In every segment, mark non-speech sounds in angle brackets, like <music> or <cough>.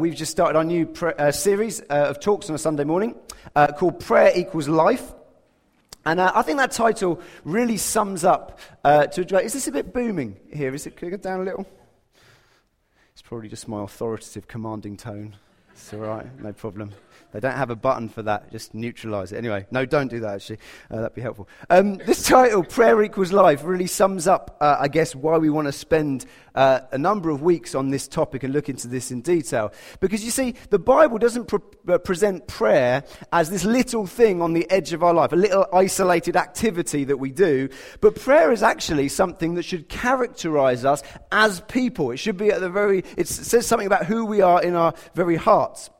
We've just started our new uh, series uh, of talks on a Sunday morning uh, called Prayer Equals Life. And uh, I think that title really sums up uh, to. Is this a bit booming here? Is it? Can I get down a little? It's probably just my authoritative, commanding tone. It's all right, no problem. They don't have a button for that. Just neutralize it. Anyway, no, don't do that, actually. Uh, that'd be helpful. Um, this title, Prayer Equals Life, really sums up, uh, I guess, why we want to spend uh, a number of weeks on this topic and look into this in detail. Because you see, the Bible doesn't uh, present prayer as this little thing on the edge of our life, a little isolated activity that we do. But prayer is actually something that should characterize us as people. It should be at the very, it says something about who we are in our very hearts.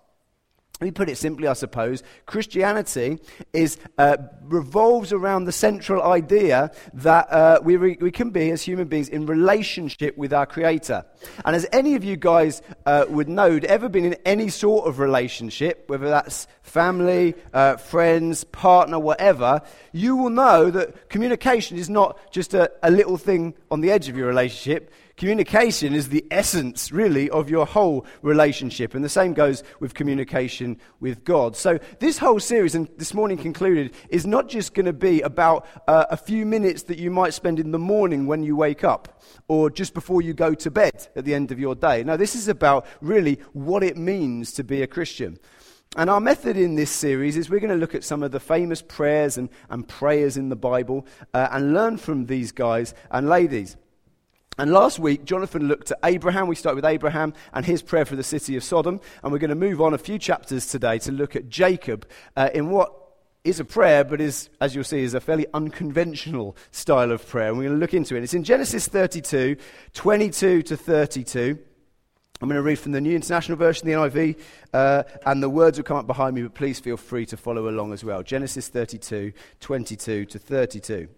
Let me put it simply, I suppose. Christianity is, uh, revolves around the central idea that uh, we, re- we can be, as human beings, in relationship with our Creator. And as any of you guys uh, would know, ever been in any sort of relationship, whether that's family, uh, friends, partner, whatever, you will know that communication is not just a, a little thing on the edge of your relationship. Communication is the essence, really, of your whole relationship. And the same goes with communication with God. So, this whole series, and this morning concluded, is not just going to be about uh, a few minutes that you might spend in the morning when you wake up or just before you go to bed at the end of your day. No, this is about really what it means to be a Christian. And our method in this series is we're going to look at some of the famous prayers and, and prayers in the Bible uh, and learn from these guys and ladies. And last week, Jonathan looked at Abraham. We started with Abraham and his prayer for the city of Sodom. And we're going to move on a few chapters today to look at Jacob uh, in what is a prayer, but is, as you'll see, is a fairly unconventional style of prayer. And we're going to look into it. It's in Genesis 32, 22 to 32. I'm going to read from the New International Version, the NIV, uh, and the words will come up behind me, but please feel free to follow along as well. Genesis 32, 22 to 32.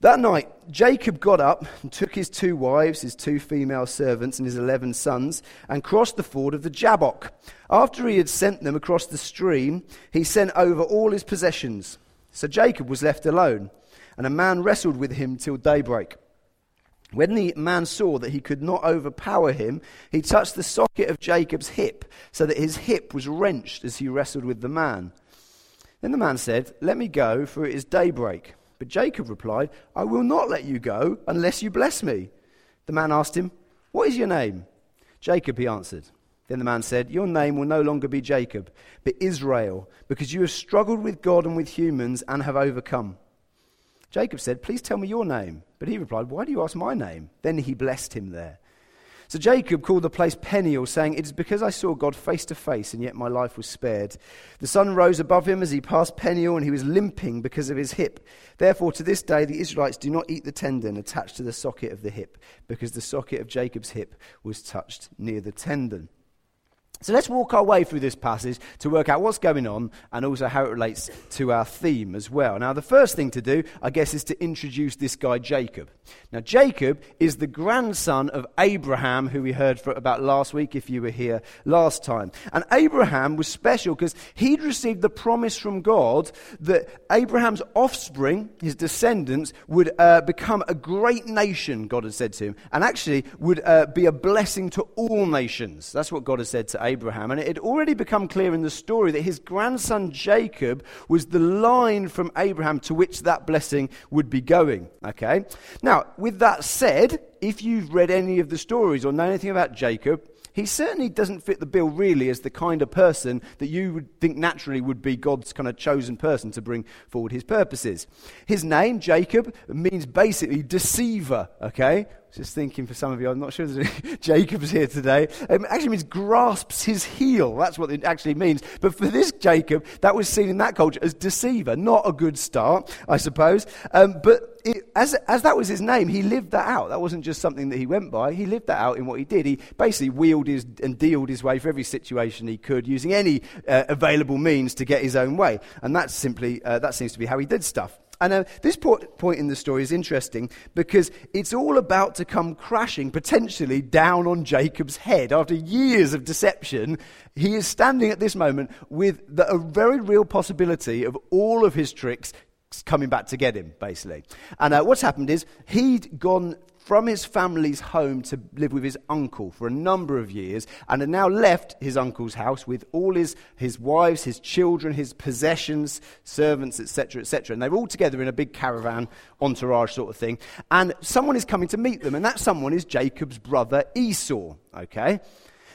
That night, Jacob got up and took his two wives, his two female servants, and his eleven sons, and crossed the ford of the Jabbok. After he had sent them across the stream, he sent over all his possessions. So Jacob was left alone, and a man wrestled with him till daybreak. When the man saw that he could not overpower him, he touched the socket of Jacob's hip, so that his hip was wrenched as he wrestled with the man. Then the man said, Let me go, for it is daybreak. But Jacob replied, I will not let you go unless you bless me. The man asked him, What is your name? Jacob, he answered. Then the man said, Your name will no longer be Jacob, but Israel, because you have struggled with God and with humans and have overcome. Jacob said, Please tell me your name. But he replied, Why do you ask my name? Then he blessed him there. So Jacob called the place Peniel, saying, It is because I saw God face to face, and yet my life was spared. The sun rose above him as he passed Peniel, and he was limping because of his hip. Therefore, to this day, the Israelites do not eat the tendon attached to the socket of the hip, because the socket of Jacob's hip was touched near the tendon. So let's walk our way through this passage to work out what's going on and also how it relates to our theme as well. Now, the first thing to do, I guess, is to introduce this guy, Jacob. Now, Jacob is the grandson of Abraham, who we heard about last week, if you were here last time. And Abraham was special because he'd received the promise from God that Abraham's offspring, his descendants, would uh, become a great nation, God had said to him, and actually would uh, be a blessing to all nations. That's what God had said to Abraham. And it had already become clear in the story that his grandson Jacob was the line from Abraham to which that blessing would be going. Okay? Now, with that said, if you've read any of the stories or know anything about Jacob, he certainly doesn't fit the bill really as the kind of person that you would think naturally would be God's kind of chosen person to bring forward his purposes. His name, Jacob, means basically deceiver, okay? Just thinking for some of you, I'm not sure there's any <laughs> Jacob's here today. It actually means grasps his heel. That's what it actually means. But for this Jacob, that was seen in that culture as deceiver. Not a good start, I suppose. Um, but it, as, as that was his name, he lived that out. That wasn't just something that he went by. He lived that out in what he did. He basically wheeled his, and dealed his way for every situation he could, using any uh, available means to get his own way. And that's simply, uh, that seems to be how he did stuff. And uh, this point in the story is interesting because it's all about to come crashing, potentially down on Jacob's head. After years of deception, he is standing at this moment with the, a very real possibility of all of his tricks coming back to get him, basically. And uh, what's happened is he'd gone from his family's home to live with his uncle for a number of years and had now left his uncle's house with all his, his wives, his children, his possessions, servants, etc., etc. And they're all together in a big caravan, entourage sort of thing. And someone is coming to meet them, and that someone is Jacob's brother Esau. Okay?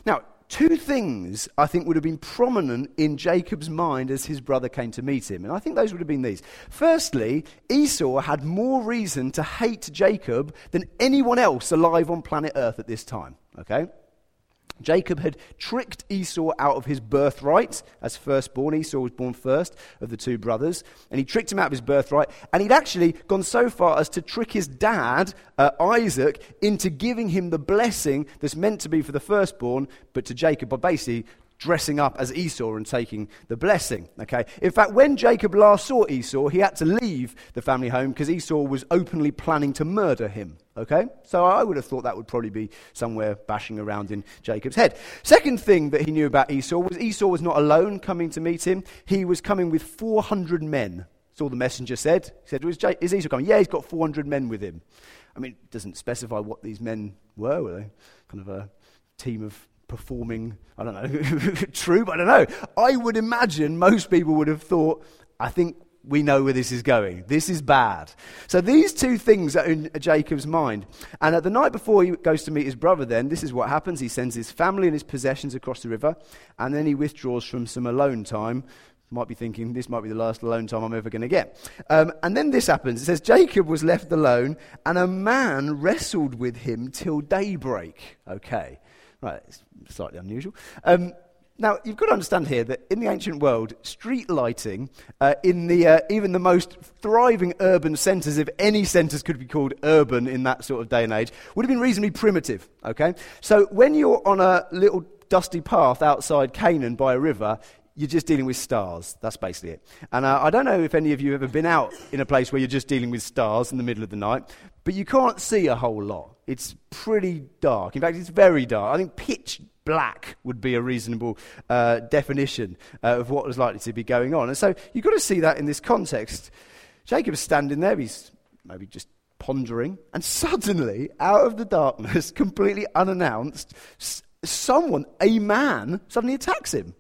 Now, two things I think would have been prominent in Jacob's mind as his brother came to meet him. And I think those would have been these. Firstly, Esau had more reason to hate Jacob than anyone else alive on planet Earth at this time. Okay? Jacob had tricked Esau out of his birthright as firstborn. Esau was born first of the two brothers, and he tricked him out of his birthright. And he'd actually gone so far as to trick his dad, uh, Isaac, into giving him the blessing that's meant to be for the firstborn, but to Jacob by basically dressing up as Esau and taking the blessing. Okay? In fact, when Jacob last saw Esau, he had to leave the family home because Esau was openly planning to murder him. Okay? So I would have thought that would probably be somewhere bashing around in Jacob's head. Second thing that he knew about Esau was Esau was not alone coming to meet him. He was coming with 400 men. That's all the messenger said. He said, is, is Esau coming? Yeah, he's got 400 men with him. I mean, it doesn't specify what these men were. Were they kind of a team of performing, I don't know, <laughs> troop? I don't know. I would imagine most people would have thought, I think we know where this is going. This is bad. So these two things are in Jacob's mind. And at the night before he goes to meet his brother, then, this is what happens. He sends his family and his possessions across the river, and then he withdraws from some alone time. Might be thinking, this might be the last alone time I'm ever going to get. Um, and then this happens. It says, Jacob was left alone, and a man wrestled with him till daybreak. Okay. Right, it's slightly unusual. Um, now, you've got to understand here that in the ancient world, street lighting, uh, in the, uh, even the most thriving urban centres, if any centres could be called urban in that sort of day and age, would have been reasonably primitive. Okay? So when you're on a little dusty path outside Canaan by a river, you're just dealing with stars. That's basically it. And uh, I don't know if any of you have ever been out in a place where you're just dealing with stars in the middle of the night, but you can't see a whole lot. It's pretty dark. In fact, it's very dark. I think pitch black would be a reasonable uh, definition uh, of what was likely to be going on. And so you've got to see that in this context. Jacob's standing there, he's maybe just pondering, and suddenly, out of the darkness, <laughs> completely unannounced, someone, a man, suddenly attacks him.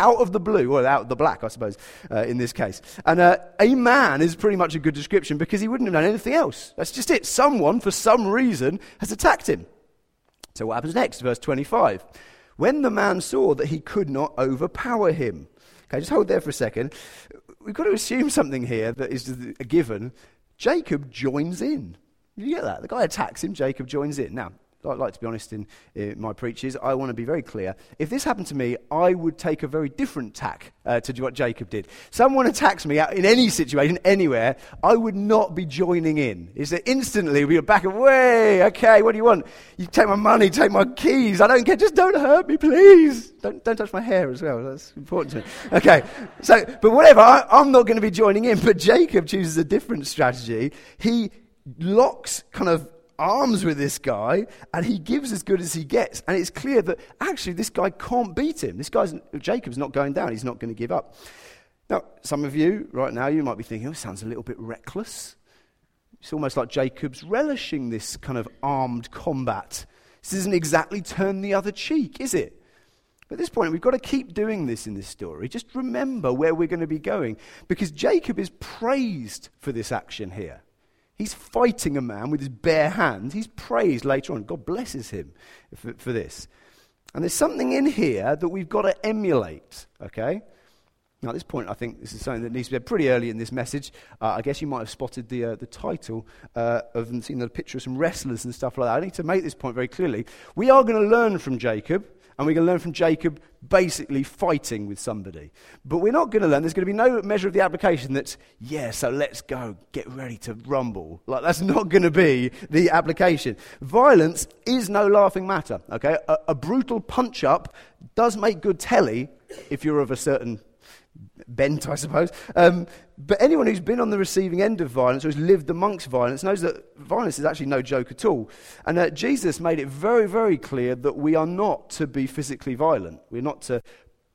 Out of the blue, or out of the black, I suppose, uh, in this case. And uh, a man is pretty much a good description because he wouldn't have done anything else. That's just it. Someone, for some reason, has attacked him. So, what happens next? Verse 25. When the man saw that he could not overpower him. Okay, just hold there for a second. We've got to assume something here that is a given. Jacob joins in. You get that? The guy attacks him, Jacob joins in. Now, I like to be honest in, in, my preaches. I want to be very clear. If this happened to me, I would take a very different tack uh, to what Jacob did. Someone attacks me in any situation, anywhere, I would not be joining in. Is that instantly we are back away? Okay, what do you want? You take my money, take my keys. I don't care. Just don't hurt me, please. Don't, don't touch my hair as well. That's important to me. Okay, so, but whatever. I, I'm not going to be joining in. But Jacob chooses a different strategy. He locks kind of arms with this guy and he gives as good as he gets. And it's clear that actually this guy can't beat him. This guy's, Jacob's not going down. He's not going to give up. Now, some of you right now, you might be thinking, oh, sounds a little bit reckless. It's almost like Jacob's relishing this kind of armed combat. This isn't exactly turn the other cheek, is it? But at this point, we've got to keep doing this in this story. Just remember where we're going to be going. Because Jacob is praised for this action here. He's fighting a man with his bare hands. He's praised later on. God blesses him for, for this. And there's something in here that we've got to emulate, okay? Now, at this point, I think this is something that needs to be pretty early in this message. Uh, I guess you might have spotted the, uh, the title uh, of and seen the picture of some wrestlers and stuff like that. I need to make this point very clearly. We are going to learn from Jacob and we're going to learn from Jacob basically fighting with somebody. But we're not going to learn, there's going to be no measure of the application that's, yeah, so let's go, get ready to rumble. Like, that's not going to be the application. Violence is no laughing matter, okay? A, a brutal punch up does make good telly if you're of a certain bent, I suppose. Um, but anyone who's been on the receiving end of violence or has lived amongst violence knows that violence is actually no joke at all. And uh, Jesus made it very, very clear that we are not to be physically violent. We're not to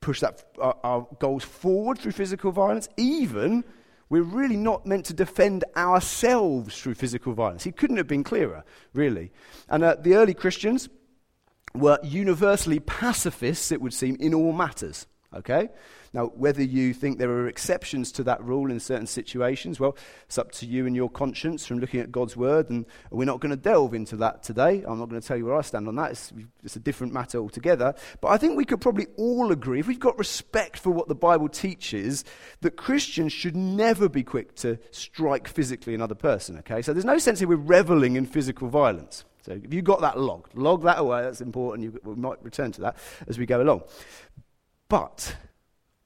push that, our, our goals forward through physical violence, even We're really not meant to defend ourselves through physical violence. He couldn't have been clearer, really. And uh, the early Christians were universally pacifists, it would seem, in all matters. Okay? Now, whether you think there are exceptions to that rule in certain situations, well, it's up to you and your conscience from looking at God's word, and we're not going to delve into that today. I'm not going to tell you where I stand on that. It's, it's, a different matter altogether. But I think we could probably all agree, if we've got respect for what the Bible teaches, that Christians should never be quick to strike physically another person, okay? So there's no sense here we're reveling in physical violence. So if you've got that logged, log that away, that's important. You, we might return to that as we go along. But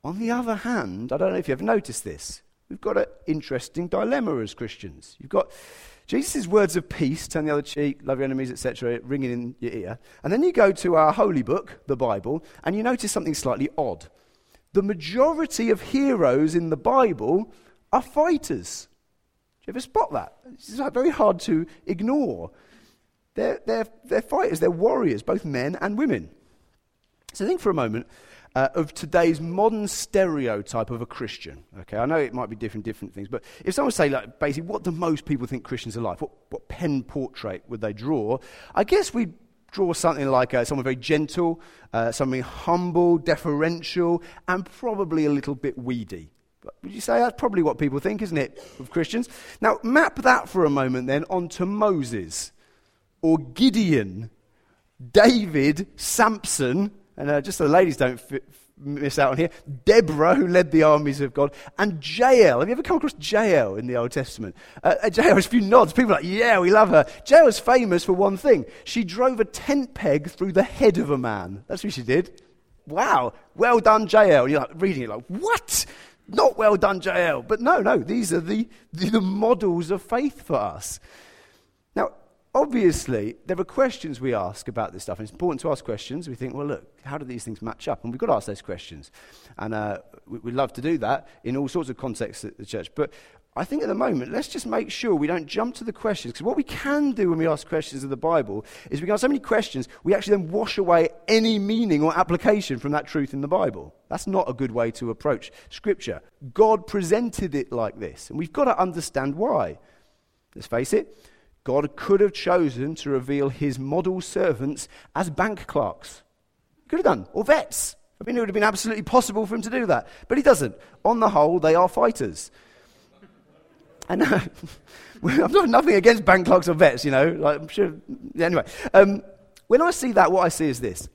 on the other hand, I don't know if you've noticed this, we've got an interesting dilemma as Christians. You've got Jesus' words of peace, turn the other cheek, love your enemies, etc., ringing in your ear. And then you go to our holy book, the Bible, and you notice something slightly odd. The majority of heroes in the Bible are fighters. Do you ever spot that? It's very hard to ignore. They're, they're, they're fighters, they're warriors, both men and women. So think for a moment uh, of today's modern stereotype of a Christian. Okay, I know it might be different, different things, but if someone say, like, basically, what do most people think Christians are like? What, what pen portrait would they draw? I guess we draw something like uh, someone very gentle, uh, something humble, deferential, and probably a little bit weedy. But Would you say that's probably what people think, isn't it, of Christians? Now, map that for a moment then onto Moses, or Gideon, David, Samson, and uh, just so the ladies don't f- miss out on here, Deborah, who led the armies of God, and Jael. Have you ever come across Jael in the Old Testament? Uh, uh Jael a few nods. People are like, yeah, we love her. Jael Jael's famous for one thing. She drove a tent peg through the head of a man. That's what she did. Wow, well done, Jael. You're like reading it like, what? Not well done, Jael. But no, no, these are the, the, the models of faith for us. Obviously, there are questions we ask about this stuff, and it's important to ask questions. We think, well, look, how do these things match up? And we've got to ask those questions. And uh, we, would love to do that in all sorts of contexts at the church. But I think at the moment, let's just make sure we don't jump to the questions. Because what we can do when we ask questions of the Bible is we can ask so many questions, we actually then wash away any meaning or application from that truth in the Bible. That's not a good way to approach Scripture. God presented it like this, and we've got to understand why. Let's face it, God could have chosen to reveal his model servants as bank clerks. He could have done, or vets. I mean, it would have been absolutely possible for him to do that. But he doesn't. On the whole, they are fighters. And <laughs> uh, I've got nothing against bank clerks or vets, you know. Like, I'm sure. Anyway, um, when I see that, what I see is this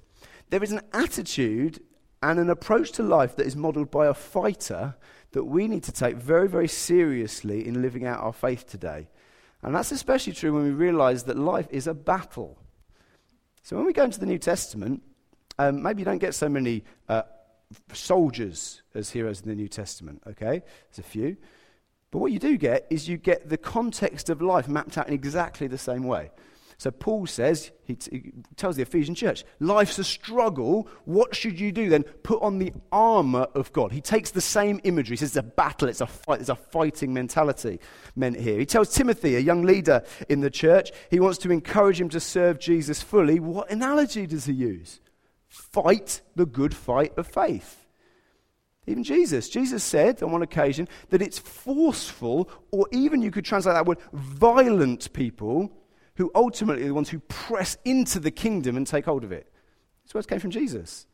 there is an attitude and an approach to life that is modeled by a fighter that we need to take very, very seriously in living out our faith today. And that's especially true when we realize that life is a battle. So when we go into the New Testament, um, maybe you don't get so many uh, soldiers as heroes in the New Testament, okay? There's a few. But what you do get is you get the context of life mapped out in exactly the same way. So Paul says, he, t- he, tells the Ephesian church, life's a struggle. What should you do then? Put on the armor of God. He takes the same imagery. He says it's a battle, it's a fight, there's a fighting mentality meant here. He tells Timothy, a young leader in the church, he wants to encourage him to serve Jesus fully. What analogy does he use? Fight the good fight of faith. Even Jesus. Jesus said on one occasion that it's forceful, or even you could translate that word, violent people who ultimately are the ones who press into the kingdom and take hold of it. These words came from Jesus.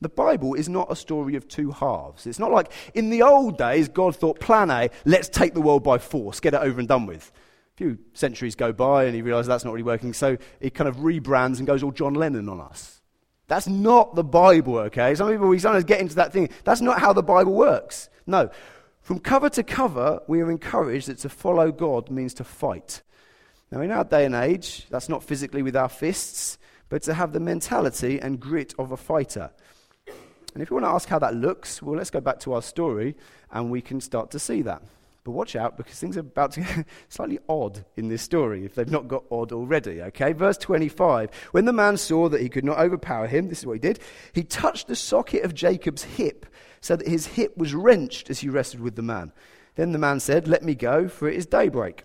The Bible is not a story of two halves. It's not like in the old days, God thought, plan A, let's take the world by force, get it over and done with. A few centuries go by and he realizes that's not really working, so he kind of rebrands and goes all John Lennon on us. That's not the Bible, okay? Some people, we sometimes get into that thing. That's not how the Bible works. No. From cover to cover, we are encouraged that to follow God means to fight. Now, in our day and age, that's not physically with our fists, but to have the mentality and grit of a fighter. And if you want to ask how that looks, well, let's go back to our story and we can start to see that. But watch out because things are about to get <laughs> slightly odd in this story if they've not got odd already. Okay, verse 25. When the man saw that he could not overpower him, this is what he did, he touched the socket of Jacob's hip so that his hip was wrenched as he wrestled with the man. Then the man said, Let me go, for it is daybreak.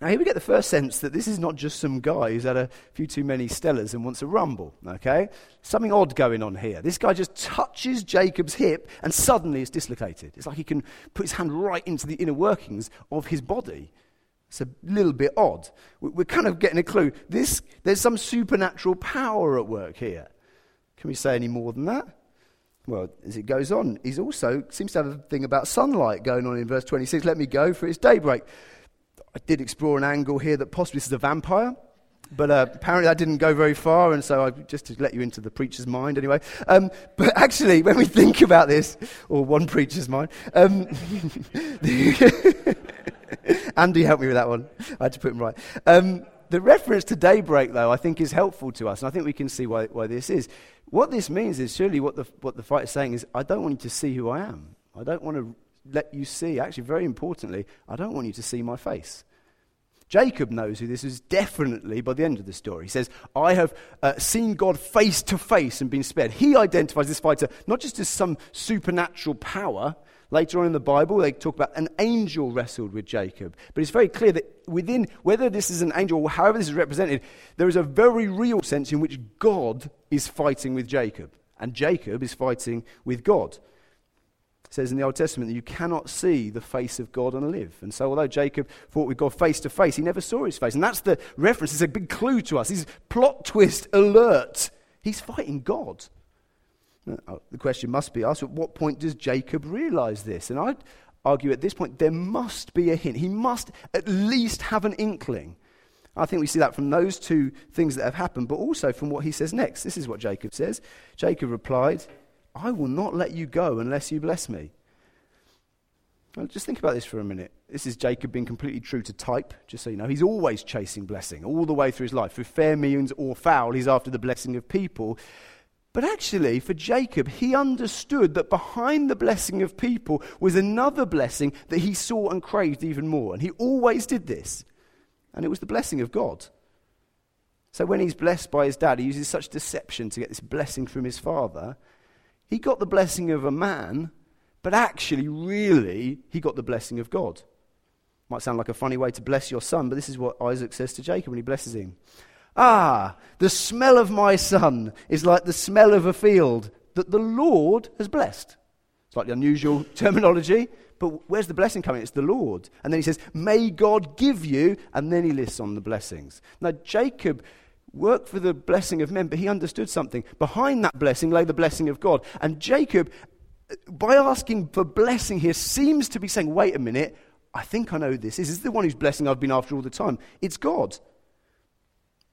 Now, here we get the first sense that this is not just some guy who's had a few too many Stellas and wants a rumble, okay? Something odd going on here. This guy just touches Jacob's hip and suddenly it's dislocated. It's like he can put his hand right into the inner workings of his body. It's a little bit odd. We're kind of getting a clue. This, there's some supernatural power at work here. Can we say any more than that? Well, as it goes on, he also seems to have a thing about sunlight going on in verse 26. Let me go, for it's daybreak. I did explore an angle here that possibly this is a vampire, but uh, apparently that didn't go very far, and so I just to let you into the preacher's mind anyway. Um, <laughs> but actually, when we think about this, or one preacher's mind, um, <laughs> Andy helped me with that one. I had to put him right. Um, the reference to daybreak, though, I think is helpful to us, and I think we can see why, why this is. What this means is surely what the, what the fight is saying is, I don't want you to see who I am. I don't want to let you see, actually, very importantly, I don't want you to see my face. Jacob knows who this is definitely by the end of the story. He says, I have uh, seen God face to face and been spared. He identifies this fighter not just as some supernatural power. Later on in the Bible, they talk about an angel wrestled with Jacob. But it's very clear that within, whether this is an angel or however this is represented, there is a very real sense in which God is fighting with Jacob. And Jacob is fighting with God. Says in the Old Testament that you cannot see the face of God and live. And so, although Jacob fought with God face to face, he never saw his face. And that's the reference. It's a big clue to us. He's plot twist alert. He's fighting God. Uh, the question must be asked at what point does Jacob realize this? And I'd argue at this point there must be a hint. He must at least have an inkling. I think we see that from those two things that have happened, but also from what he says next. This is what Jacob says. Jacob replied, I will not let you go unless you bless me. Well, just think about this for a minute. This is Jacob being completely true to type, just so you know. He's always chasing blessing all the way through his life. Through fair means or foul, he's after the blessing of people. But actually, for Jacob, he understood that behind the blessing of people was another blessing that he saw and craved even more. And he always did this. And it was the blessing of God. So when he's blessed by his dad, he uses such deception to get this blessing from his father he got the blessing of a man, but actually, really, he got the blessing of God. Might sound like a funny way to bless your son, but this is what Isaac says to Jacob when he blesses him. Ah, the smell of my son is like the smell of a field that the Lord has blessed. It's slightly unusual <laughs> terminology, but where's the blessing coming? It's the Lord. And then he says, May God give you, and then he lists on the blessings. Now, Jacob worked for the blessing of men, but he understood something. Behind that blessing lay the blessing of God. And Jacob, by asking for blessing here, seems to be saying, wait a minute, I think I know this. This is the one whose blessing I've been after all the time. It's God.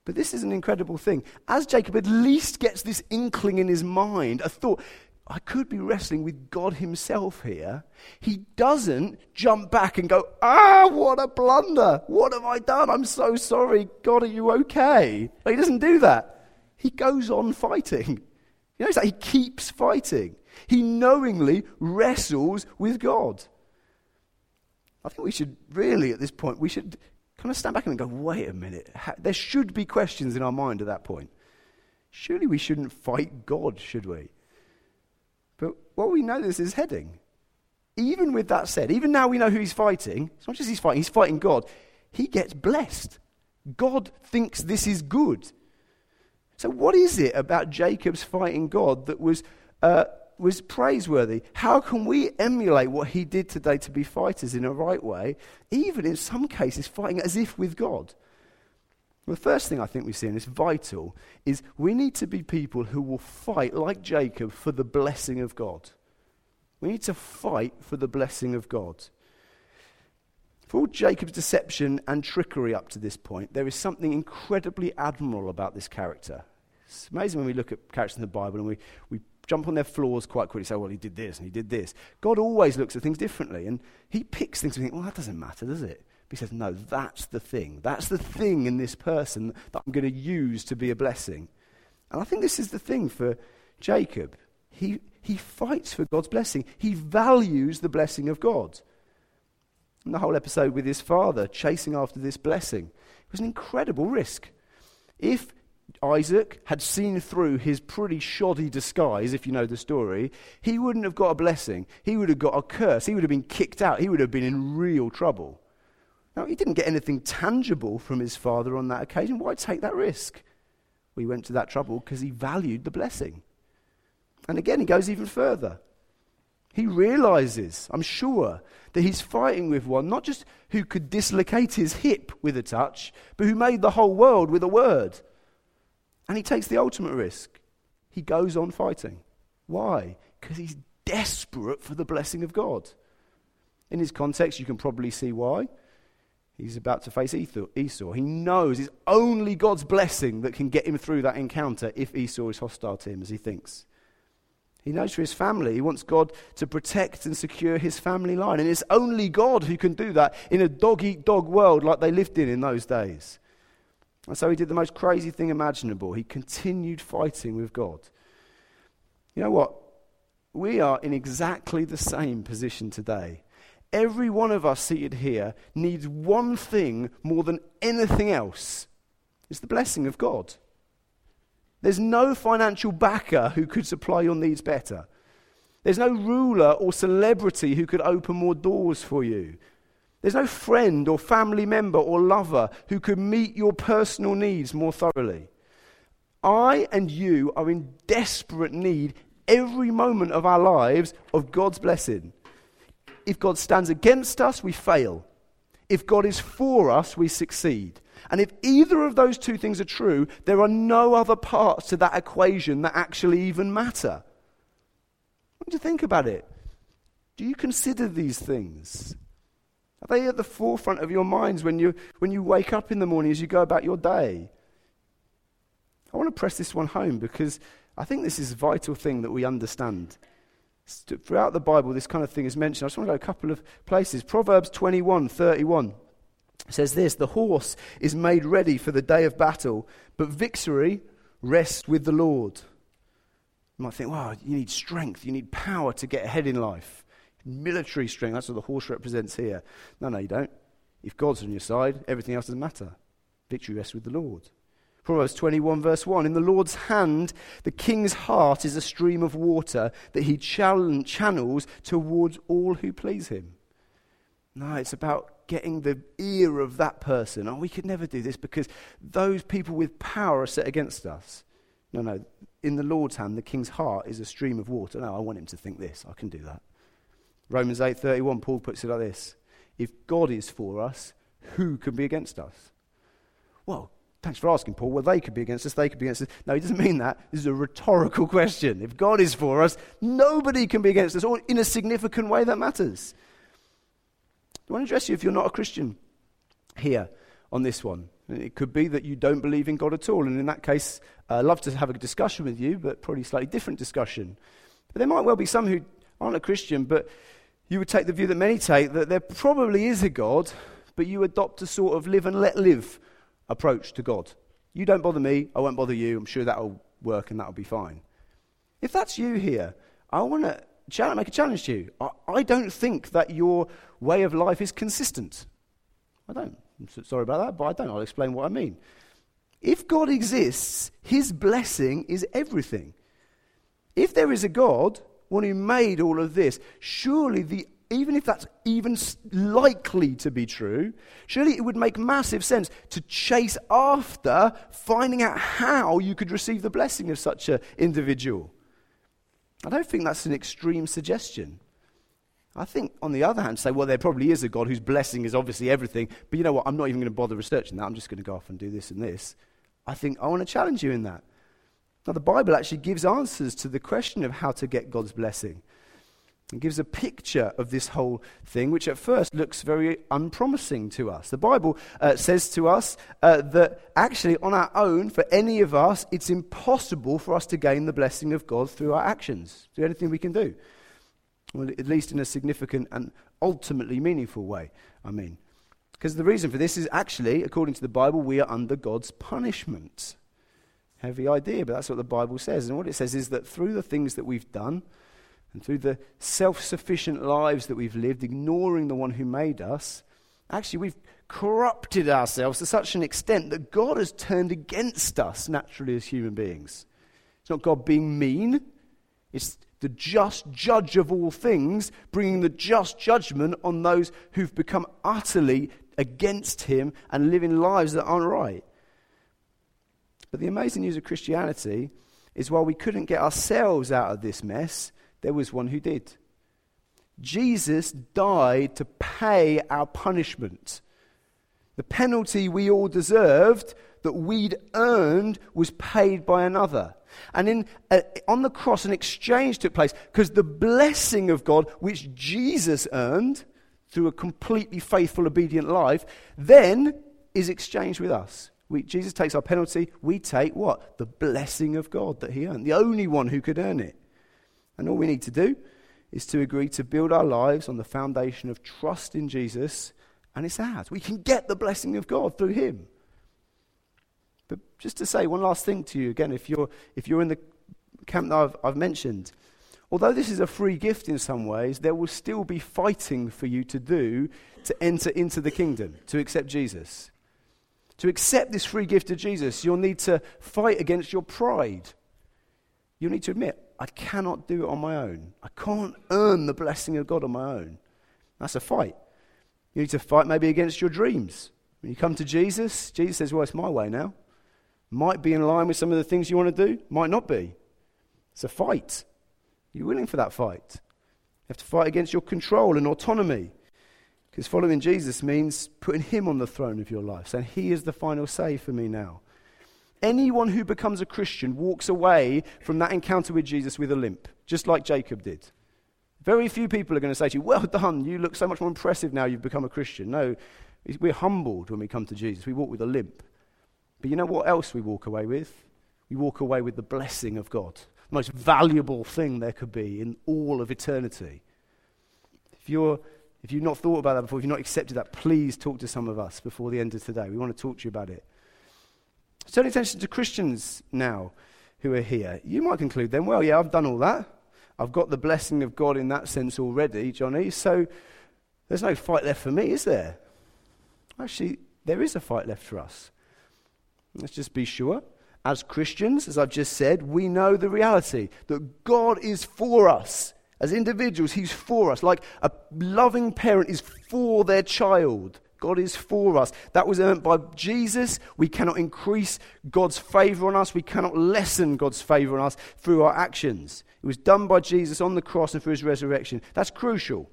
But this is an incredible thing. As Jacob at least gets this inkling in his mind, a thought, I could be wrestling with God Himself here. He doesn't jump back and go, Ah, what a blunder. What have I done? I'm so sorry. God, are you okay? he doesn't do that. He goes on fighting. You know, like he keeps fighting. He knowingly wrestles with God. I think we should really, at this point, we should kind of stand back and go, wait a minute. There should be questions in our mind at that point. Surely we shouldn't fight God, should we? But what we know this is heading. Even with that said, even now we know who he's fighting. It's not just he's fighting, he's fighting God. He gets blessed. God thinks this is good. So, what is it about Jacob's fighting God that was, uh, was praiseworthy? How can we emulate what he did today to be fighters in a right way, even in some cases fighting as if with God? The first thing I think we see, and it's vital, is we need to be people who will fight, like Jacob, for the blessing of God. We need to fight for the blessing of God. For all Jacob's deception and trickery up to this point, there is something incredibly admirable about this character. It's amazing when we look at characters in the Bible and we, we jump on their flaws quite quickly, say, oh, well, he did this and he did this. God always looks at things differently, and he picks things and thinks, well, that doesn't matter, does it? He says, No, that's the thing. That's the thing in this person that I'm going to use to be a blessing. And I think this is the thing for Jacob. He, he fights for God's blessing, he values the blessing of God. And the whole episode with his father chasing after this blessing it was an incredible risk. If Isaac had seen through his pretty shoddy disguise, if you know the story, he wouldn't have got a blessing. He would have got a curse. He would have been kicked out. He would have been in real trouble. Now, he didn't get anything tangible from his father on that occasion. Why take that risk? He went to that trouble because he valued the blessing. And again, he goes even further. He realizes, I'm sure, that he's fighting with one, not just who could dislocate his hip with a touch, but who made the whole world with a word. And he takes the ultimate risk. He goes on fighting. Why? Because he's desperate for the blessing of God. In his context, you can probably see why. He's about to face Esau. He knows it's only God's blessing that can get him through that encounter if Esau is hostile to him, as he thinks. He knows for his family. He wants God to protect and secure his family line. And it's only God who can do that in a dog eat dog world like they lived in in those days. And so he did the most crazy thing imaginable. He continued fighting with God. You know what? We are in exactly the same position today. Every one of us seated here needs one thing more than anything else it's the blessing of God. There's no financial backer who could supply your needs better. There's no ruler or celebrity who could open more doors for you. There's no friend or family member or lover who could meet your personal needs more thoroughly. I and you are in desperate need every moment of our lives of God's blessing. If God stands against us, we fail. If God is for us, we succeed. And if either of those two things are true, there are no other parts to that equation that actually even matter. What do you think about it? Do you consider these things? Are they at the forefront of your minds when you, when you wake up in the morning as you go about your day? I want to press this one home because I think this is a vital thing that we understand. Throughout the Bible, this kind of thing is mentioned. I just want to go a couple of places. Proverbs 21 31 says this The horse is made ready for the day of battle, but victory rests with the Lord. You might think, wow, you need strength, you need power to get ahead in life. Military strength, that's what the horse represents here. No, no, you don't. If God's on your side, everything else doesn't matter. Victory rests with the Lord. Proverbs 21, verse 1 In the Lord's hand, the king's heart is a stream of water that he channels towards all who please him. No, it's about getting the ear of that person. Oh, we could never do this because those people with power are set against us. No, no. In the Lord's hand, the king's heart is a stream of water. No, I want him to think this. I can do that. Romans 8:31 Paul puts it like this. If God is for us, who can be against us? Well, thanks for asking, Paul. Well, they could be against us, they could be against us. No, he doesn't mean that. This is a rhetorical <laughs> question. If God is for us, nobody can be against us, or in a significant way that matters. I want to address you if you're not a Christian here on this one. It could be that you don't believe in God at all, and in that case, I'd love to have a discussion with you, but probably slightly different discussion. But there might well be some who aren't a Christian, but you would take the view that many take that there probably is a God, but you adopt a sort of live and let live approach to God. You don't bother me, I won't bother you, I'm sure that'll work and that'll be fine. If that's you here, I want to make a challenge to you. I, I don't think that your way of life is consistent. I don't. I'm sorry about that, but I don't. I'll explain what I mean. If God exists, his blessing is everything. If there is a God, one who made all of this, surely the even if that's even likely to be true, surely it would make massive sense to chase after finding out how you could receive the blessing of such an individual. I don't think that's an extreme suggestion. I think, on the other hand, say, well, there probably is a God whose blessing is obviously everything, but you know what? I'm not even going to bother researching that. I'm just going to go off and do this and this. I think I want to challenge you in that. Now, the Bible actually gives answers to the question of how to get God's blessing. It gives a picture of this whole thing, which at first looks very unpromising to us. The Bible uh, says to us uh, that actually, on our own, for any of us, it's impossible for us to gain the blessing of God through our actions, through anything we can do. Well, at least in a significant and ultimately meaningful way, I mean. Because the reason for this is actually, according to the Bible, we are under God's punishment. Heavy idea, but that's what the Bible says. And what it says is that through the things that we've done, and through the self sufficient lives that we've lived, ignoring the one who made us, actually we've corrupted ourselves to such an extent that God has turned against us naturally as human beings. It's not God being mean, it's the just judge of all things, bringing the just judgment on those who've become utterly against Him and living lives that aren't right. But the amazing news of Christianity is while we couldn't get ourselves out of this mess, there was one who did. Jesus died to pay our punishment. The penalty we all deserved, that we'd earned, was paid by another. And in, uh, on the cross, an exchange took place because the blessing of God, which Jesus earned through a completely faithful, obedient life, then is exchanged with us. We, Jesus takes our penalty. We take what? The blessing of God that he earned, the only one who could earn it. And all we need to do is to agree to build our lives on the foundation of trust in Jesus, and it's ours. We can get the blessing of God through him. But just to say one last thing to you again, if you're, if you're in the camp that I've, I've mentioned, although this is a free gift in some ways, there will still be fighting for you to do to enter into the kingdom, to accept Jesus. To accept this free gift of Jesus, you'll need to fight against your pride. You'll need to admit, I cannot do it on my own. I can't earn the blessing of God on my own. That's a fight. You need to fight maybe against your dreams. When you come to Jesus, Jesus says, Well, it's my way now. Might be in line with some of the things you want to do, might not be. It's a fight. You're willing for that fight. You have to fight against your control and autonomy. Because following Jesus means putting Him on the throne of your life, saying, He is the final say for me now. Anyone who becomes a Christian walks away from that encounter with Jesus with a limp, just like Jacob did. Very few people are going to say to you, Well done, you look so much more impressive now you've become a Christian. No, we're humbled when we come to Jesus. We walk with a limp. But you know what else we walk away with? We walk away with the blessing of God, the most valuable thing there could be in all of eternity. If you're if you've not thought about that before, if you've not accepted that, please talk to some of us before the end of today. We want to talk to you about it. Turn attention to Christians now who are here. You might conclude then, well, yeah, I've done all that. I've got the blessing of God in that sense already, Johnny, so there's no fight left for me, is there? Actually, there is a fight left for us. Let's just be sure. As Christians, as I've just said, we know the reality that God is for us. As individuals, He's for us. Like a loving parent is for their child. God is for us. That was earned by Jesus. We cannot increase God's favor on us. We cannot lessen God's favor on us through our actions. It was done by Jesus on the cross and through his resurrection. That's crucial.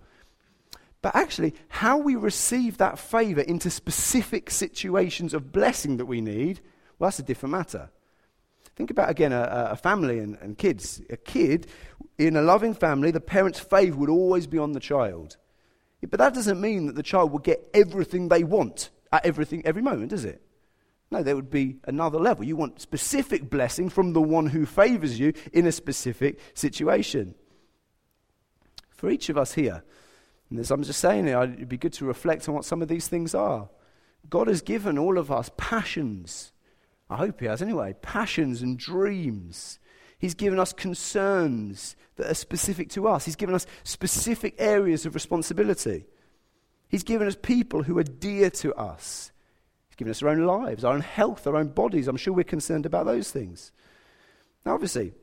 But actually, how we receive that favor into specific situations of blessing that we need, well, that's a different matter. Think about again a, a family and, and, kids. A kid in a loving family, the parent's favor would always be on the child. But that doesn't mean that the child will get everything they want at everything every moment, does it? No, there would be another level. You want specific blessing from the one who favors you in a specific situation. For each of us here, and as I'm just saying it, it'd be good to reflect on what some of these things are. God has given all of us passions I hope he has anyway. Passions and dreams. He's given us concerns that are specific to us. He's given us specific areas of responsibility. He's given us people who are dear to us. He's given us our own lives, our own health, our own bodies. I'm sure we're concerned about those things. Now, obviously,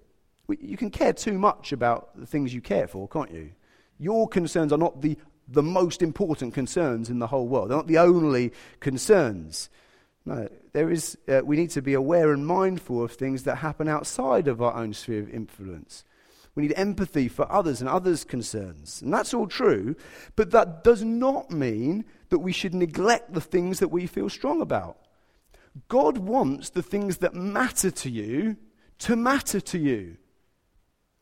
we, you can care too much about the things you care for, can't you? Your concerns are not the, the most important concerns in the whole world, they're not the only concerns. No, there is, uh, we need to be aware and mindful of things that happen outside of our own sphere of influence. We need empathy for others and others' concerns. And that's all true, but that does not mean that we should neglect the things that we feel strong about. God wants the things that matter to you to matter to you.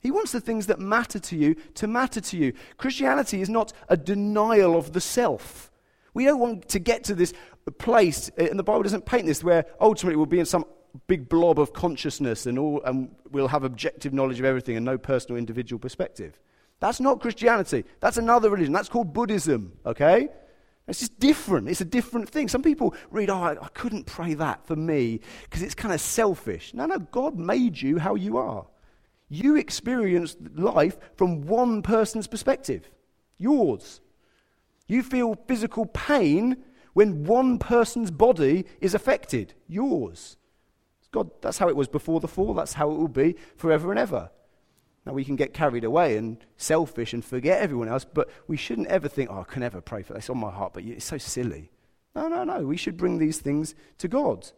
He wants the things that matter to you to matter to you. Christianity is not a denial of the self. We don't want to get to this place, uh, and the Bible doesn't paint this, where ultimately we'll be in some big blob of consciousness and, all, and we'll have objective knowledge of everything and no personal individual perspective. That's not Christianity. That's another religion. That's called Buddhism, okay? It's just different. It's a different thing. Some people read, oh, I, I couldn't pray that for me because it's kind of selfish. No, no, God made you how you are. You experience life from one person's perspective, yours. You feel physical pain when one person's body is affected, yours. God, that's how it was before the fall, that's how it will be forever and ever. Now, we can get carried away and selfish and forget everyone else, but we shouldn't ever think, oh, I can never pray for this on my heart, but it's so silly. No, no, no. We should bring these things to God.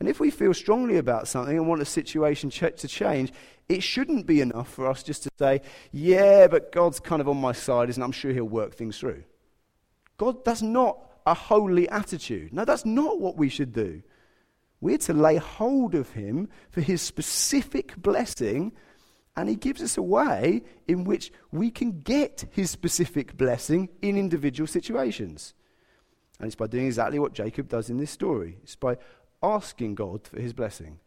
And if we feel strongly about something and want a situation to change, it shouldn't be enough for us just to say, yeah, but God's kind of on my side, and I'm sure He'll work things through. God, that's not a holy attitude. No, that's not what we should do. We're to lay hold of Him for His specific blessing, and He gives us a way in which we can get His specific blessing in individual situations. And it's by doing exactly what Jacob does in this story. It's by asking God for his blessing.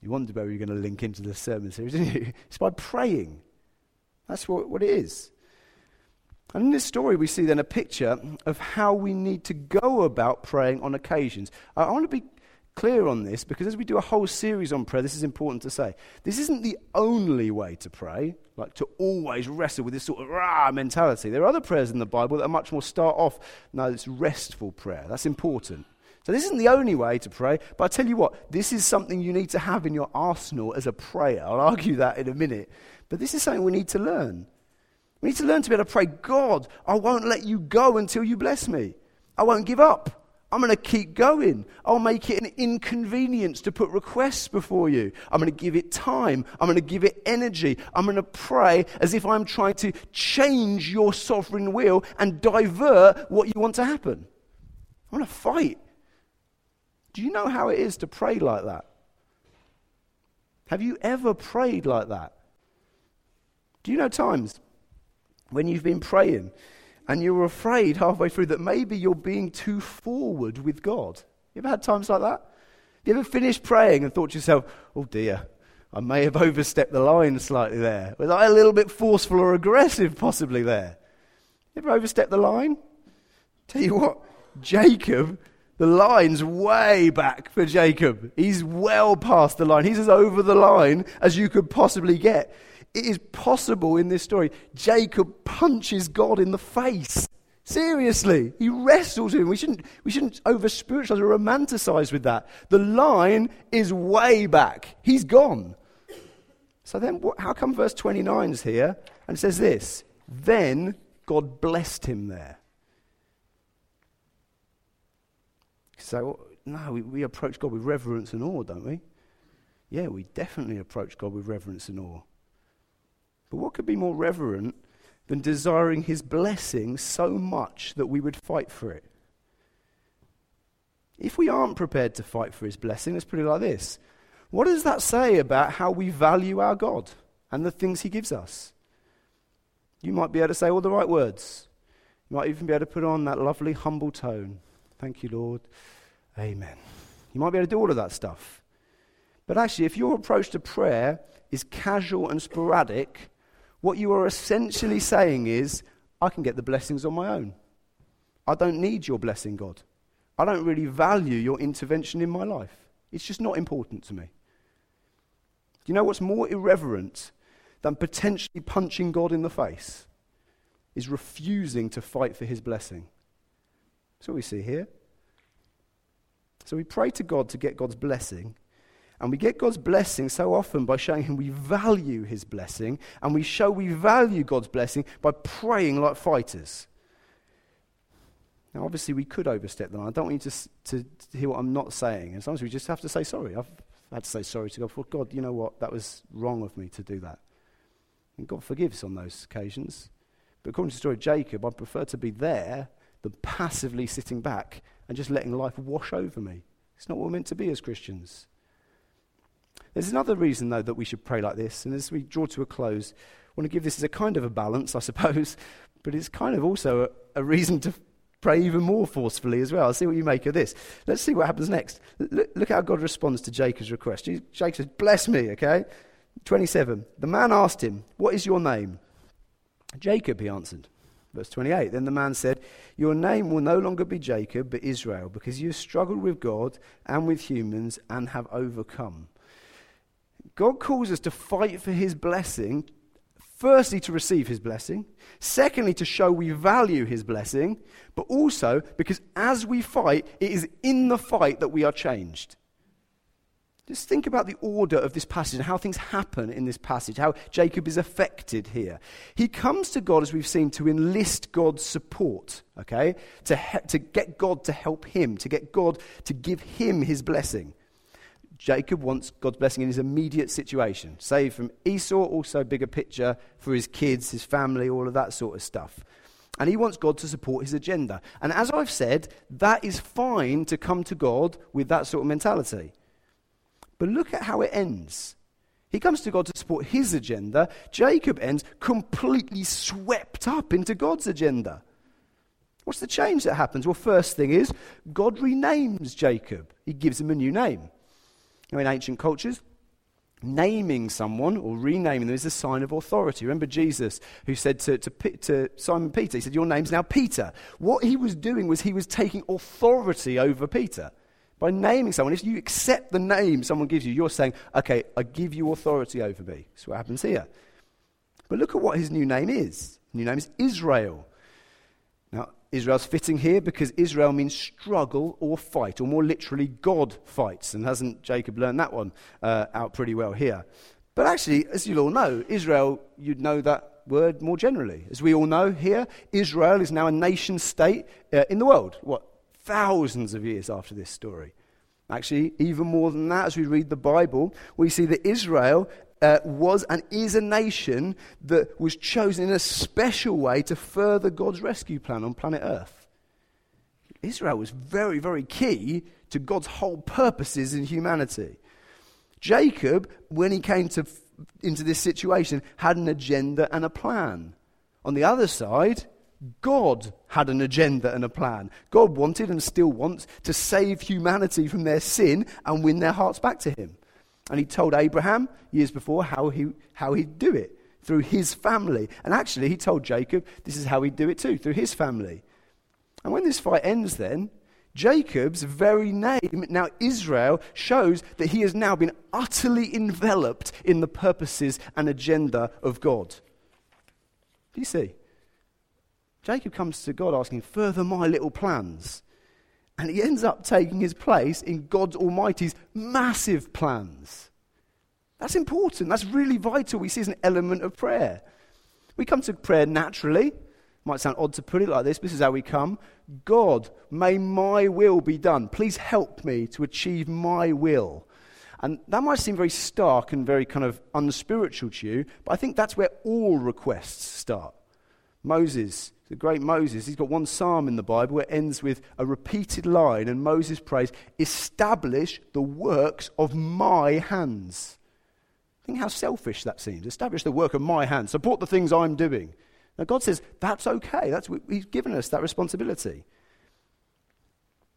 You wondered where you're going to link into the sermon series, <laughs> didn't you? It's by praying. That's what, what it is. And in this story, we see then a picture of how we need to go about praying on occasions. I, want to be clear on this because as we do a whole series on prayer, this is important to say. This isn't the only way to pray, like to always wrestle with this sort of rah mentality. There are other prayers in the Bible that are much more start off. No, it's restful prayer. That's important. So, this isn't the only way to pray, but I tell you what, this is something you need to have in your arsenal as a prayer. I'll argue that in a minute. But this is something we need to learn. We need to learn to be able to pray, God, I won't let you go until you bless me. I won't give up. I'm going to keep going. I'll make it an inconvenience to put requests before you. I'm going to give it time. I'm going to give it energy. I'm going to pray as if I'm trying to change your sovereign will and divert what you want to happen. I'm going to fight. Do you know how it is to pray like that? Have you ever prayed like that? Do you know times when you've been praying and you're afraid halfway through that maybe you're being too forward with God? You ever had times like that? You ever finished praying and thought to yourself, oh dear, I may have overstepped the line slightly there? Was I a little bit forceful or aggressive possibly there? You ever overstepped the line? Tell you what, Jacob the line's way back for Jacob. He's well past the line. He's as over the line as you could possibly get. It is possible in this story. Jacob punches God in the face. Seriously, he wrestles him. We shouldn't, we shouldn't over spiritualize or romanticize with that. The line is way back. He's gone. So then, what, how come verse 29 is here and says this? Then God blessed him there. So, no, we, we approach God with reverence and awe, don't we? Yeah, we definitely approach God with reverence and awe. But what could be more reverent than desiring his blessing so much that we would fight for it? If we aren't prepared to fight for his blessing, let's put it like this what does that say about how we value our God and the things he gives us? You might be able to say all the right words. You might even be able to put on that lovely, humble tone. Thank you, Lord. Amen. You might be able to do all of that stuff. But actually, if your approach to prayer is casual and sporadic, what you are essentially saying is, I can get the blessings on my own. I don't need your blessing, God. I don't really value your intervention in my life. It's just not important to me. Do you know what's more irreverent than potentially punching God in the face? Is refusing to fight for his blessing. That's what we see here. So we pray to God to get God's blessing. And we get God's blessing so often by showing Him we value His blessing. And we show we value God's blessing by praying like fighters. Now, obviously, we could overstep the line. I don't want you to, to, hear what I'm not saying. And sometimes we just have to say sorry. I've had to say sorry to God for God, you know what? That was wrong of me to do that. And God forgives on those occasions. But according to the story of Jacob, I prefer to be there than passively sitting back and just letting life wash over me. It's not what we're meant to be as Christians. There's another reason, though, that we should pray like this. And as we draw to a close, I want to give this as a kind of a balance, I suppose, <laughs> but it's kind of also a, a reason to pray even more forcefully as well. I'll see what you make of this. Let's see what happens next. Look, look how God responds to Jacob's request. Jacob says, Bless me, okay? 27. The man asked him, What is your name? Jacob, he answered. Verse 28 Then the man said, Your name will no longer be Jacob, but Israel, because you have struggled with God and with humans and have overcome. God calls us to fight for his blessing, firstly, to receive his blessing, secondly, to show we value his blessing, but also because as we fight, it is in the fight that we are changed. Just think about the order of this passage and how things happen in this passage, how Jacob is affected here. He comes to God, as we've seen, to enlist God's support, okay? To, he- to get God to help him, to get God to give him his blessing. Jacob wants God's blessing in his immediate situation. Saved from Esau, also bigger picture for his kids, his family, all of that sort of stuff. And he wants God to support his agenda. And as I've said, that is fine to come to God with that sort of mentality. But look at how it ends. He comes to God to support his agenda. Jacob ends completely swept up into God's agenda. What's the change that happens? Well, first thing is, God renames Jacob. He gives him a new name. Now, in ancient cultures, naming someone or renaming them is a sign of authority. Remember Jesus, who said to, to, to, Simon Peter, he said, Your name's now Peter. What he was doing was he was taking authority over Peter. By naming someone, if you accept the name someone gives you, you're saying, okay, I give you authority over me. That's what happens here. But look at what his new name is. New name is Israel. Now, Israel's fitting here because Israel means struggle or fight, or more literally, God fights. And hasn't Jacob learned that one uh, out pretty well here? But actually, as you'll all know, Israel, you'd know that word more generally. As we all know here, Israel is now a nation state uh, in the world. What, thousands of years after this story. Actually, even more than that, as we read the Bible, we see that Israel uh, was and is a nation that was chosen in a special way to further God's rescue plan on planet Earth. Israel was very, very key to God's whole purposes in humanity. Jacob, when he came to, into this situation, had an agenda and a plan. On the other side, God had an agenda and a plan. God wanted and still wants to save humanity from their sin and win their hearts back to Him. And He told Abraham years before how, he, how He'd do it through his family. And actually, He told Jacob this is how He'd do it too, through his family. And when this fight ends, then, Jacob's very name, now Israel, shows that he has now been utterly enveloped in the purposes and agenda of God. Do you see? Jacob comes to God asking, Further my little plans. And he ends up taking his place in God Almighty's massive plans. That's important. That's really vital. We see as an element of prayer. We come to prayer naturally. Might sound odd to put it like this, but this is how we come. God, may my will be done. Please help me to achieve my will. And that might seem very stark and very kind of unspiritual to you, but I think that's where all requests start. Moses the great Moses, he's got one psalm in the Bible where it ends with a repeated line, and Moses prays, Establish the works of my hands. Think how selfish that seems. Establish the work of my hands. Support the things I'm doing. Now, God says, That's okay. That's, he's given us that responsibility.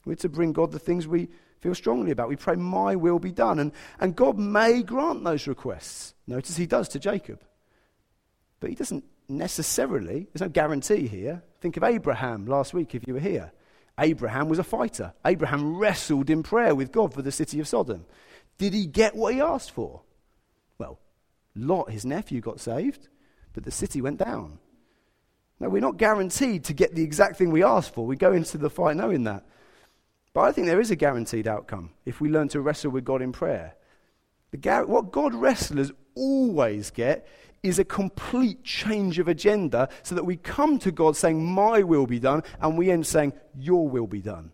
We're to bring God the things we feel strongly about. We pray, My will be done. And, and God may grant those requests. Notice he does to Jacob. But he doesn't necessarily, there's no guarantee here. Think of Abraham last week if you were here. Abraham was a fighter. Abraham wrestled in prayer with God for the city of Sodom. Did he get what he asked for? Well, Lot, his nephew, got saved, but the city went down. No, we're not guaranteed to get the exact thing we asked for. We go into the fight knowing that. But I think there is a guaranteed outcome if we learn to wrestle with God in prayer. Gar- what God wrestlers always get is a complete change of agenda so that we come to God saying, My will be done, and we end saying, Your will be done.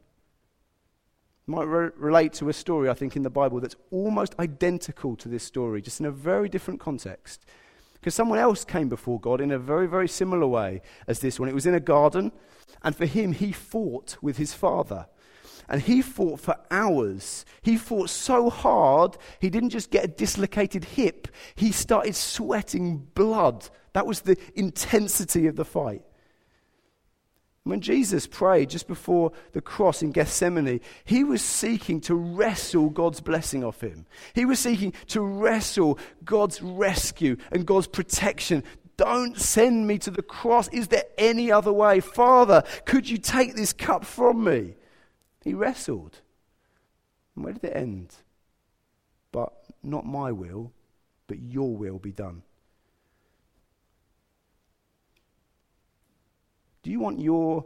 Might re- relate to a story, I think, in the Bible that's almost identical to this story, just in a very different context. Because someone else came before God in a very, very similar way as this one. It was in a garden, and for him, he fought with his father. And he fought for hours. He fought so hard, he didn't just get a dislocated hip, he started sweating blood. That was the intensity of the fight. When Jesus prayed just before the cross in Gethsemane, he was seeking to wrestle God's blessing off him. He was seeking to wrestle God's rescue and God's protection. Don't send me to the cross. Is there any other way? Father, could you take this cup from me? He wrestled. And where did it end? But not my will, but your will be done. Do you want your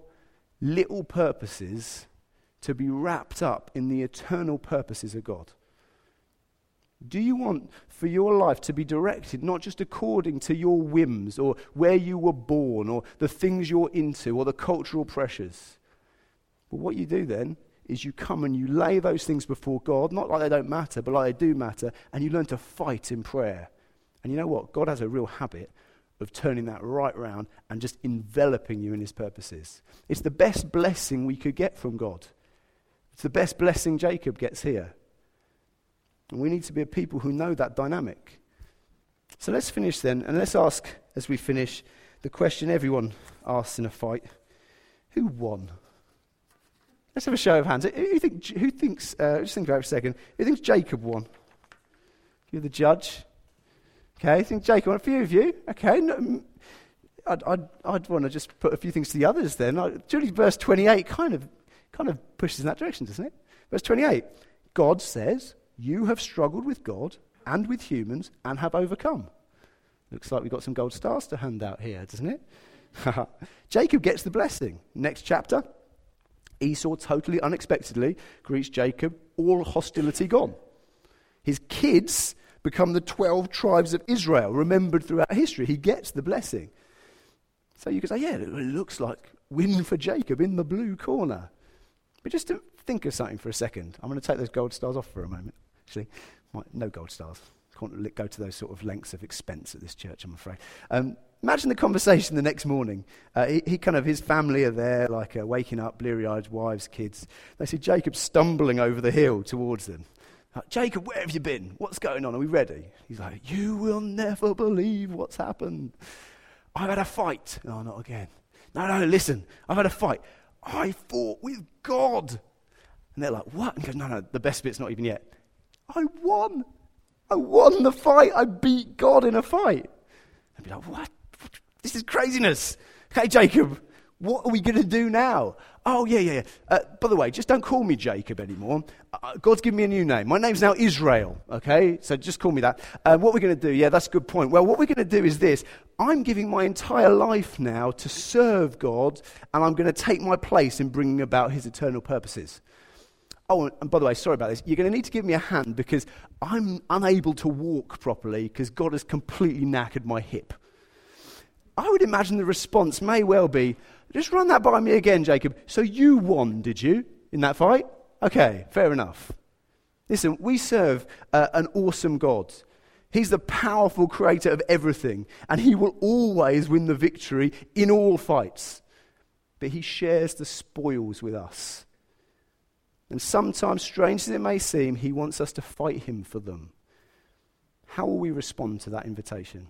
little purposes to be wrapped up in the eternal purposes of God? Do you want for your life to be directed not just according to your whims or where you were born or the things you're into or the cultural pressures? But what you do then is you come and you lay those things before God, not like they don't matter, but like they do matter, and you learn to fight in prayer. And you know what? God has a real habit of turning that right round and just enveloping you in his purposes. It's the best blessing we could get from God. It's the best blessing Jacob gets here. And we need to be a people who know that dynamic. So let's finish then, and let's ask as we finish the question everyone asks in a fight who won? Let's have a show of hands. Who, think, who thinks, uh, just think about it for a second, who thinks Jacob won? You're the judge. Okay, I think Jacob won. A few of you. Okay, no, I'd, I'd, I'd want to just put a few things to the others then. Julie, verse 28 kind of, kind of pushes in that direction, doesn't it? Verse 28 God says, You have struggled with God and with humans and have overcome. Looks like we've got some gold stars to hand out here, doesn't it? <laughs> Jacob gets the blessing. Next chapter. Esau totally unexpectedly greets Jacob, all hostility gone. His kids become the 12 tribes of Israel, remembered throughout history. He gets the blessing. So you could say, yeah, it looks like win for Jacob in the blue corner. But just to think of something for a second, I'm going to take those gold stars off for a moment. Actually, no gold stars. Can't go to those sort of lengths of expense at this church, I'm afraid. Um, Imagine the conversation <laughs> the next morning. Uh, he, he, kind of, his family are there, like uh, waking up, bleary eyed wives, kids. They see Jacob stumbling over the hill towards them. Like, Jacob, where have you been? What's going on? Are we ready? He's like, You will never believe what's happened. I've had a fight. No, not again. No, no, listen. I've had a fight. I fought with God. And they're like, What? And he goes, No, no, the best bit's not even yet. I won. I won the fight. I beat God in a fight. I'd be like, What? This is craziness. Hey, Jacob, what are we going to do now? Oh, yeah, yeah, yeah. Uh, by the way, just don't call me Jacob anymore. Uh, God's given me a new name. My name's now Israel, okay? So just call me that. Uh, what we're going to do, yeah, that's a good point. Well, what we're going to do is this I'm giving my entire life now to serve God, and I'm going to take my place in bringing about his eternal purposes. Oh, and by the way, sorry about this. You're going to need to give me a hand because I'm unable to walk properly because God has completely knackered my hip. I would imagine the response may well be just run that by me again, Jacob. So you won, did you, in that fight? Okay, fair enough. Listen, we serve uh, an awesome God. He's the powerful creator of everything, and he will always win the victory in all fights. But he shares the spoils with us. And sometimes, strange as it may seem, he wants us to fight him for them. How will we respond to that invitation?